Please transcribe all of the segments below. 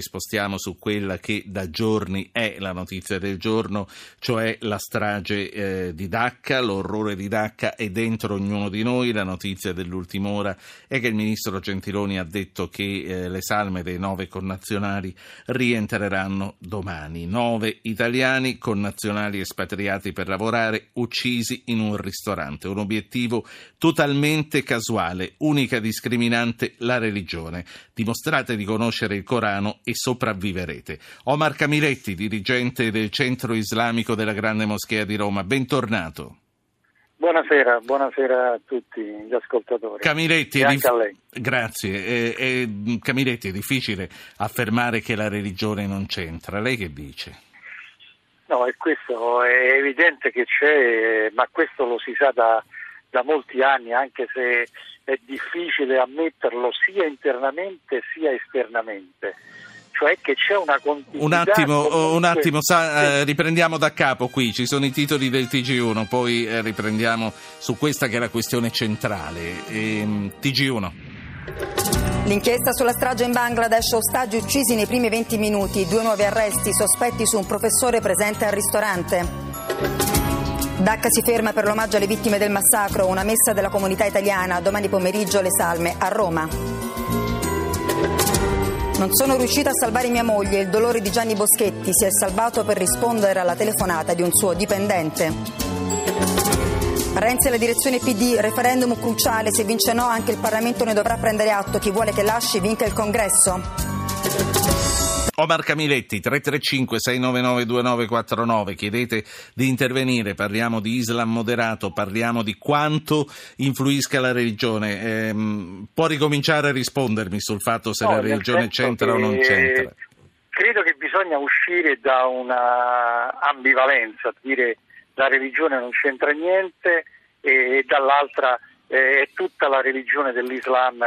Spostiamo su quella che da giorni è la notizia del giorno, cioè la strage eh, di Dacca, l'orrore di Dacca è dentro ognuno di noi. La notizia dell'ultima ora è che il ministro Gentiloni ha detto che eh, le salme dei nove connazionali rientreranno domani. Nove italiani connazionali espatriati per lavorare, uccisi in un ristorante. Un obiettivo totalmente casuale, unica discriminante la religione. Dimostrate di conoscere il Corano e sopravviverete. Omar Camiletti, dirigente del Centro Islamico della Grande Moschea di Roma, bentornato. Buonasera, buonasera a tutti gli ascoltatori. Camiletti, e anche a lei. Grazie. E, e, Camiletti, è difficile affermare che la religione non c'entra. Lei che dice? No, è questo è evidente che c'è, ma questo lo si sa da, da molti anni, anche se è difficile ammetterlo sia internamente sia esternamente cioè che c'è una continuità. Un attimo, comunque... un attimo sa, eh, riprendiamo da capo qui, ci sono i titoli del TG1, poi eh, riprendiamo su questa che è la questione centrale. Ehm, TG1. L'inchiesta sulla strage in Bangladesh, ostaggi uccisi nei primi 20 minuti, due nuovi arresti, sospetti su un professore presente al ristorante. Dacca si ferma per l'omaggio alle vittime del massacro, una messa della comunità italiana, domani pomeriggio le salme a Roma. Non sono riuscita a salvare mia moglie, il dolore di Gianni Boschetti si è salvato per rispondere alla telefonata di un suo dipendente. Renzi alla direzione PD, referendum cruciale, se vince no anche il Parlamento ne dovrà prendere atto, chi vuole che lasci vinca il congresso. Omar Camiletti 335 699 2949 chiedete di intervenire, parliamo di Islam moderato, parliamo di quanto influisca la religione. Eh, può ricominciare a rispondermi sul fatto se no, la religione c'entra o non c'entra? Credo che bisogna uscire da una ambivalenza, dire la religione non c'entra niente e dall'altra eh, è tutta la religione dell'Islam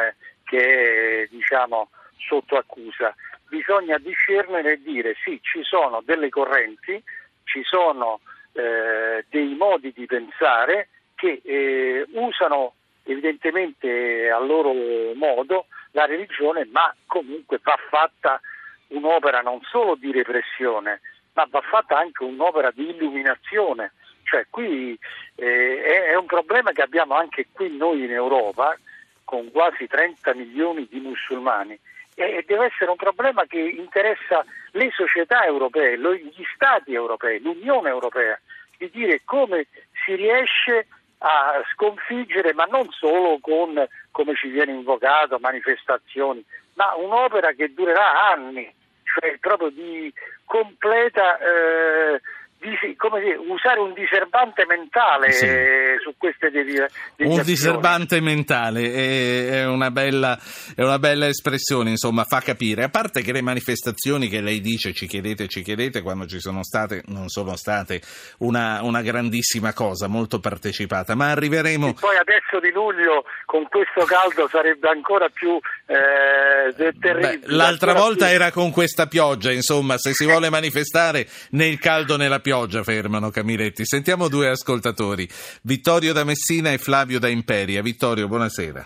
che è diciamo, sotto accusa bisogna discernere e dire sì, ci sono delle correnti, ci sono eh, dei modi di pensare che eh, usano evidentemente a loro modo la religione, ma comunque va fatta un'opera non solo di repressione, ma va fatta anche un'opera di illuminazione. Cioè qui eh, è un problema che abbiamo anche qui noi in Europa, con quasi 30 milioni di musulmani e deve essere un problema che interessa le società europee, gli Stati europei, l'Unione europea, di dire come si riesce a sconfiggere, ma non solo con, come ci viene invocato, manifestazioni, ma un'opera che durerà anni, cioè proprio di completa eh, dire, usare un diserbante mentale sì. su queste derivazioni. Un diserbante mentale è, è, una bella, è, una bella, espressione, insomma, fa capire. A parte che le manifestazioni che lei dice, ci chiedete, ci chiedete, quando ci sono state, non sono state una, una grandissima cosa, molto partecipata, ma arriveremo... E poi adesso di luglio con questo caldo sarebbe ancora più eh, terribile. Beh, l'altra volta più... era con questa pioggia, insomma, se si vuole manifestare nel caldo, nella pioggia pioggia fermano Camiletti. Sentiamo due ascoltatori, Vittorio da Messina e Flavio da Imperia. Vittorio, buonasera.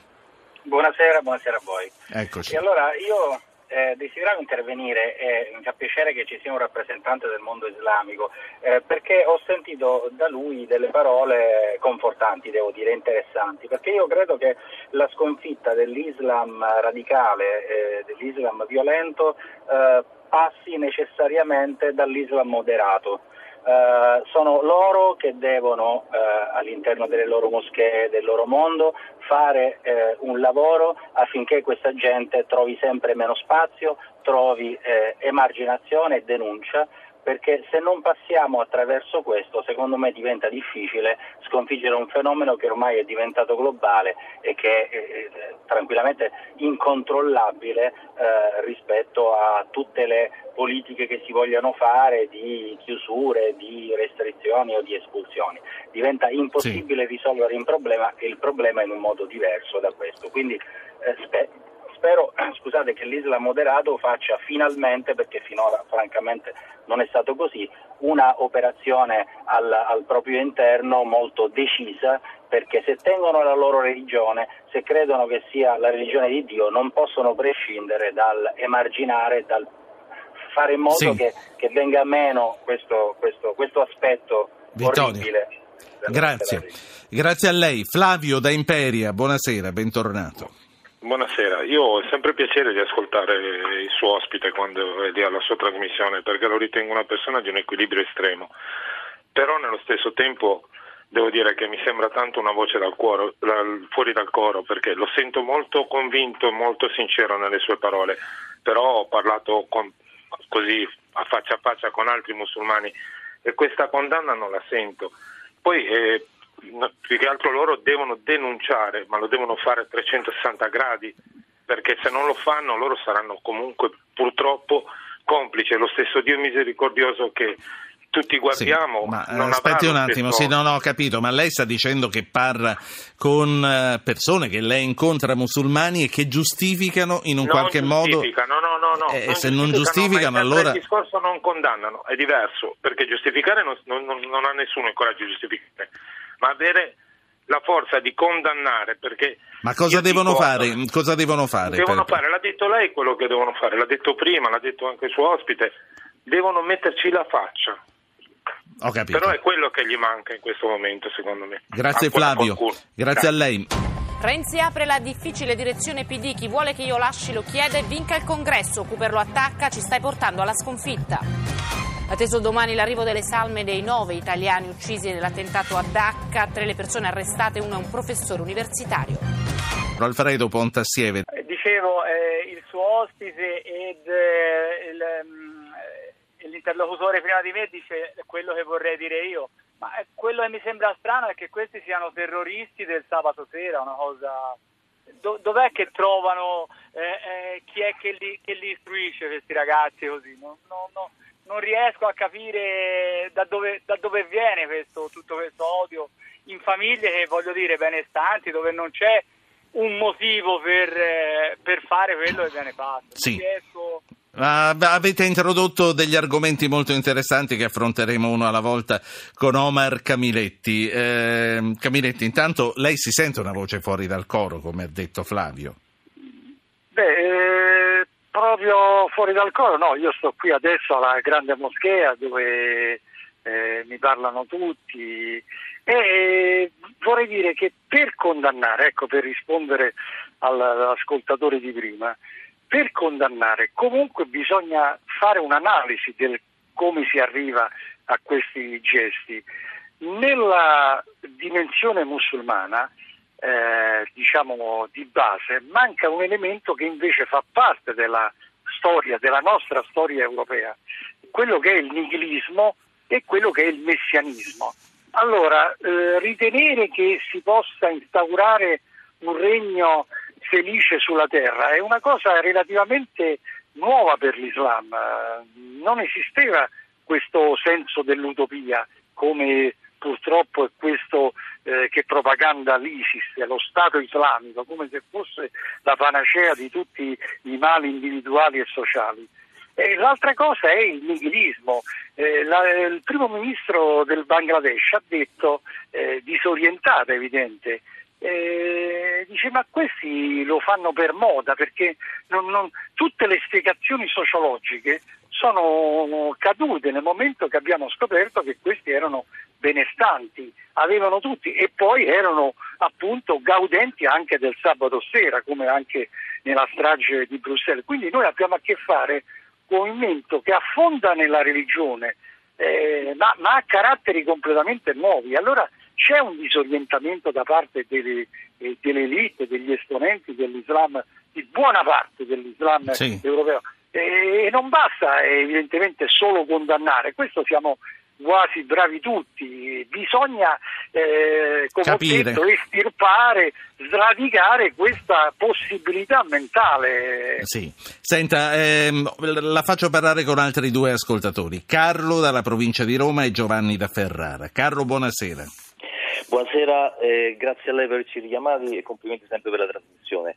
Buonasera, buonasera a voi. Eccoci. E allora io eh, desideravo intervenire e mi fa piacere che ci sia un rappresentante del mondo islamico eh, perché ho sentito da lui delle parole confortanti, devo dire, interessanti, perché io credo che la sconfitta dell'Islam radicale, eh, dell'Islam violento, eh, passi necessariamente dall'Islam moderato. Uh, sono loro che devono uh, all'interno delle loro moschee, del loro mondo, fare uh, un lavoro affinché questa gente trovi sempre meno spazio, trovi emarginazione e denuncia perché se non passiamo attraverso questo, secondo me diventa difficile sconfiggere un fenomeno che ormai è diventato globale e che è tranquillamente incontrollabile eh, rispetto a tutte le politiche che si vogliono fare di chiusure, di restrizioni o di espulsioni. Diventa impossibile sì. risolvere il problema e il problema in un modo diverso da questo. Quindi eh, spe- spero scusate, che l'Islam moderato faccia finalmente, perché finora francamente non è stato così, una operazione al, al proprio interno molto decisa perché se tengono la loro religione, se credono che sia la religione di Dio, non possono prescindere dal emarginare, dal fare in modo Sì. che, che venga meno questo, questo, questo aspetto Vittorio. orribile. Grazie. Grazie a lei. Flavio da Imperia, buonasera, bentornato. Buonasera, io ho sempre piacere di ascoltare il suo ospite quando è lì alla sua trasmissione perché lo ritengo una persona di un equilibrio estremo, però nello stesso tempo devo dire che mi sembra tanto una voce dal cuore, dal- fuori dal coro perché lo sento molto convinto, molto sincero nelle sue parole, però ho parlato con- così a faccia a faccia con altri musulmani e questa condanna non la sento. Poi eh, più che altro loro devono denunciare, ma lo devono fare a 360 gradi, perché se non lo fanno loro saranno comunque purtroppo complici. È lo stesso Dio misericordioso che tutti guardiamo. Sì, ma eh, non aspetti un attimo, sì, no, no, ho capito, ma lei sta dicendo che parla con eh, persone che lei incontra musulmani e che giustificano in un non qualche modo... giustificano, no, no, no, Eh, se non giustificano, ma il allora- discorso non condannano, è diverso, perché giustificare non, non- non- non ha nessuno il coraggio di giustificare, ma avere la forza di condannare, perché... Ma cosa devono dico- fare? Cosa devono fare? Devono per- fare, l'ha detto lei quello che devono fare, l'ha detto prima, l'ha detto anche il suo ospite, devono metterci la faccia. Ho capito. Però è quello che gli manca in questo momento, secondo me. Grazie Ancora Flavio, qualcuno. grazie a lei. Renzi apre la difficile direzione PD, chi vuole che io lasci lo chiede, vinca il congresso, Cooper lo attacca, ci stai portando alla sconfitta. Atteso domani l'arrivo delle salme dei nove italiani uccisi nell'attentato a Dacca, tre le persone arrestate, uno è un professore universitario. Alfredo Pontassieve. Eh, Dicevo, eh, il suo ospite ed eh, il, ehm, eh, l'interlocutore prima di me dice quello che vorrei dire io, ma eh, quello che mi sembra strano è che questi siano terroristi del sabato sera, una cosa... Do- dov'è che trovano, eh, eh, chi è che li, che li istruisce questi ragazzi così? Non, non- non- non riesco a capire da dove, da dove viene questo, tutto questo odio in famiglie che voglio dire benestanti, dove non c'è un motivo per, eh, per fare quello che viene fatto. Sì. riesco- beh, avete introdotto degli argomenti molto interessanti che affronteremo uno alla volta con Omar Camiletti. Eh, Camiletti, intanto lei si sente una voce fuori dal coro, come ha detto Flavio. Proprio fuori dal coro, no, io sto qui adesso alla grande moschea dove eh, mi parlano tutti e vorrei dire che per condannare, ecco per rispondere all- all'ascoltatore di prima, per condannare comunque bisogna fare un'analisi del come si arriva a questi gesti. Nella dimensione musulmana eh, diciamo di base, manca un elemento che invece fa parte della storia, della nostra storia europea, quello che è il nichilismo e quello che è il messianismo. Allora, eh, ritenere che si possa instaurare un regno felice sulla terra è una cosa relativamente nuova per l'Islam, non esisteva questo senso dell'utopia come purtroppo è questo eh, che propaganda l'ISIS, lo Stato islamico, come se fosse la panacea di tutti i mali individuali e sociali. E l'altra cosa è il nichilismo. Eh, la- il primo ministro del Bangladesh ha detto, eh, disorientato evidente, eh, dice ma questi lo fanno per moda perché non- non- tutte le spiegazioni sociologiche sono cadute nel momento che abbiamo scoperto che questi erano benestanti, avevano tutti e poi erano appunto gaudenti anche del sabato sera come anche nella strage di Bruxelles. Quindi noi abbiamo a che fare con un movimento che affonda nella religione eh, ma, ma ha caratteri completamente nuovi. Allora c'è un disorientamento da parte delle, eh, delle elite, degli esponenti dell'Islam, di buona parte dell'Islam Sì. europeo. E, non basta evidentemente solo condannare, questo siamo quasi bravi tutti, bisogna eh, come ho Capire. detto, estirpare, sradicare questa possibilità mentale. Sì. Senta, ehm, la faccio parlare con altri due ascoltatori. Carlo dalla provincia di Roma e Giovanni da Ferrara. Carlo, buonasera. Buonasera, eh, grazie a lei per averci richiamati e complimenti sempre per la trasmissione.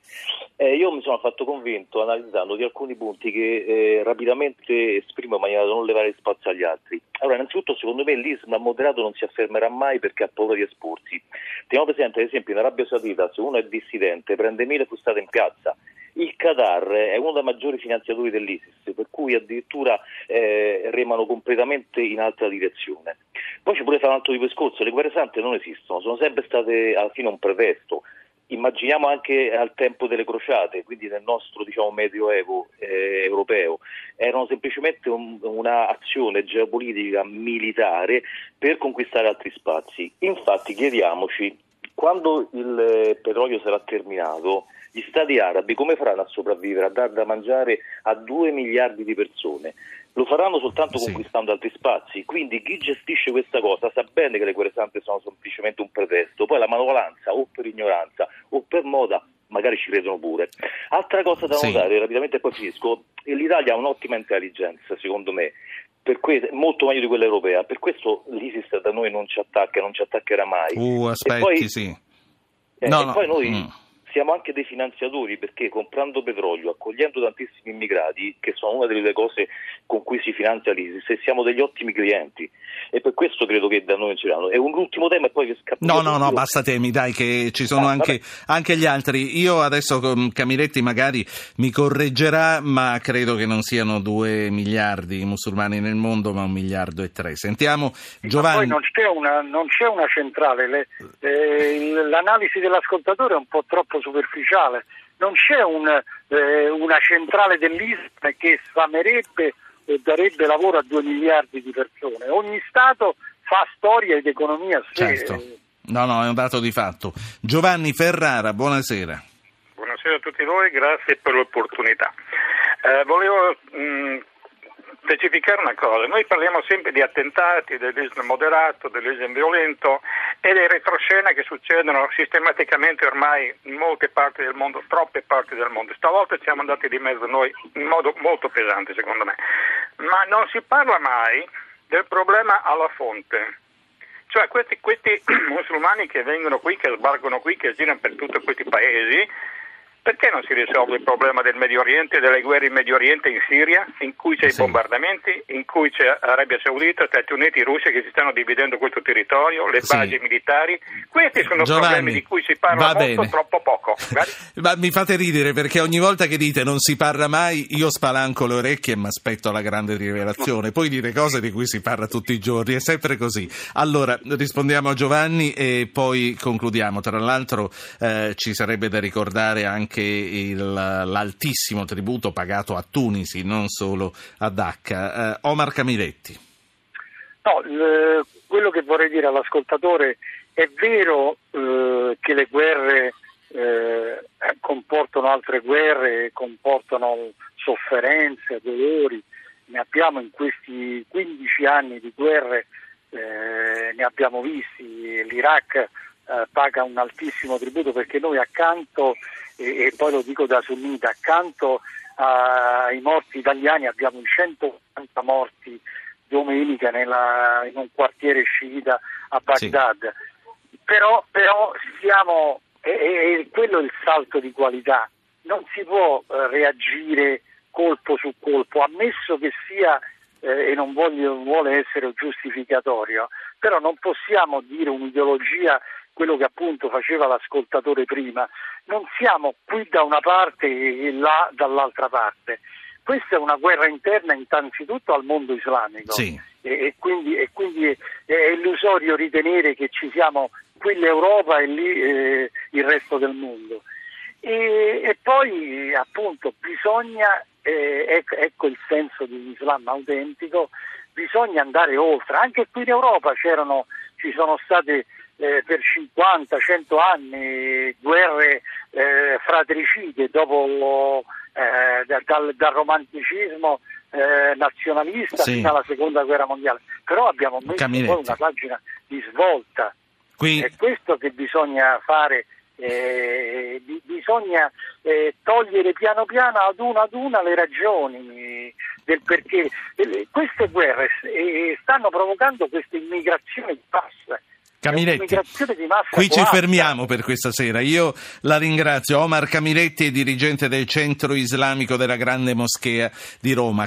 Eh, io mi sono fatto convinto analizzando di alcuni punti che eh, rapidamente esprimo in maniera da non levare spazio agli altri. Allora, innanzitutto, secondo me l'Islam moderato non si affermerà mai perché ha paura di esporsi. Teniamo presente, ad esempio, in Arabia Saudita, se uno è dissidente, prende mille fustate in piazza il Qatar è uno dei maggiori finanziatori dell'ISIS, per cui addirittura eh, remano completamente in altra direzione. Poi ci vuole fare un altro discorso, le guerre sante non esistono, sono sempre state alla fine un pretesto. Immaginiamo anche al tempo delle crociate, quindi nel nostro diciamo, medioevo eh, europeo, erano semplicemente un, un'azione geopolitica militare per conquistare altri spazi. Infatti chiediamoci, quando il petrolio sarà terminato, gli stati arabi come faranno a sopravvivere, a dar da mangiare a 2 miliardi di persone? Lo faranno soltanto sì. conquistando altri spazi, quindi chi gestisce questa cosa sa bene che le guerre sante sono semplicemente un pretesto, poi la manovalanza o per ignoranza o per moda magari ci credono pure. Altra cosa da notare, sì. rapidamente poi finisco, l'Italia ha un'ottima intelligence secondo me, que- molto meglio di quella europea, per questo l'ISIS da noi non ci attacca, non ci attaccherà mai. Uh, aspetti, poi, sì. Eh, no, e no. poi noi... Mm siamo anche dei finanziatori perché comprando petrolio, accogliendo tantissimi immigrati, che sono una delle cose con cui si finanzia l'ISIS, e siamo degli ottimi clienti. E per questo credo che da noi non ci saranno. E un ultimo tema e poi che scappa. No, no, no, basta temi, dai, che ci sono ah, anche, anche, gli altri. Io adesso con Camiretti magari mi correggerà, ma credo che non siano due miliardi i musulmani nel mondo, ma un miliardo e tre. Sentiamo Giovanni. poi non c'è una, non c'è una centrale, Le, eh, l'analisi dell'ascoltatore è un po' troppo superficiale, non c'è un, eh, una centrale dell'Islam che sfamerebbe e darebbe lavoro a due miliardi di persone. Ogni Stato fa storia ed economia a sé. Certo. No, no, è un dato di fatto. Giovanni Ferrara, buonasera. Buonasera a tutti voi, grazie per l'opportunità. Eh, volevo mh, specificare una cosa, noi parliamo sempre di attentati, dell'Islam moderato, dell'Islam violento e delle retroscene che succedono sistematicamente ormai in molte parti del mondo, troppe parti del mondo. Stavolta siamo andati di mezzo noi in modo molto pesante secondo me, ma non si parla mai del problema alla fonte. Cioè questi, questi musulmani che vengono qui, che sbarcano qui, che girano per tutti questi paesi, perché non si risolve il problema del Medio Oriente, delle guerre in Medio Oriente, in Siria, in cui c'è sì. i bombardamenti, in cui c'è Arabia Saudita, Stati Uniti, Russia che si stanno dividendo questo territorio, le sì. basi militari? Questi sono Giovanni, problemi di cui si parla molto, troppo poco. Ma mi fate ridere perché ogni volta che dite non si parla mai, io spalanco le orecchie e mi aspetto la grande rivelazione. Poi dite cose di cui si parla tutti i giorni, è sempre così. Allora, rispondiamo a Giovanni e poi concludiamo. Tra l'altro eh, ci sarebbe da ricordare anche anche il, l'altissimo tributo pagato a Tunisi, non solo a Dacca. Eh, Omar Camiletti. No, eh, quello che vorrei dire all'ascoltatore è vero eh, che le guerre eh, comportano altre guerre, comportano sofferenze, dolori, ne abbiamo in questi 15 anni di guerre, eh, ne abbiamo visti, l'Iraq eh, paga un altissimo tributo perché noi accanto e, e poi lo dico da sunnita, accanto ai morti italiani abbiamo i 180 morti domenica nella, in un quartiere sciita a Baghdad. Sì. Però, però siamo, e, e, quello è il salto di qualità, non si può eh, reagire colpo su colpo, ammesso che sia, eh, e non voglio, vuole essere giustificatorio, però non possiamo dire un'ideologia quello che appunto faceva l'ascoltatore prima, non siamo qui da una parte e là dall'altra parte. Questa è una guerra interna innanzitutto al mondo islamico sì. e, e, quindi, e, quindi, è, illusorio ritenere che ci siamo qui l'Europa e lì eh, il resto del mondo. E, e poi appunto bisogna, eh, ecco, ecco il senso di un Islam autentico, bisogna andare oltre. Anche qui in Europa ci sono state eh, per 50-100 anni guerre eh, fratricide dopo, eh, dal, dal, romanticismo eh, nazionalista sì. fino alla seconda guerra mondiale, però abbiamo messo poi una pagina di svolta. Qui... È questo che bisogna fare. Eh, bisogna eh, togliere piano piano ad una ad una le ragioni del perché queste guerre stanno provocando questa immigrazione di massa Camiletti, qui ci fermiamo per questa sera. Io la ringrazio. Omar Camiletti è dirigente del Centro Islamico della Grande Moschea di Roma.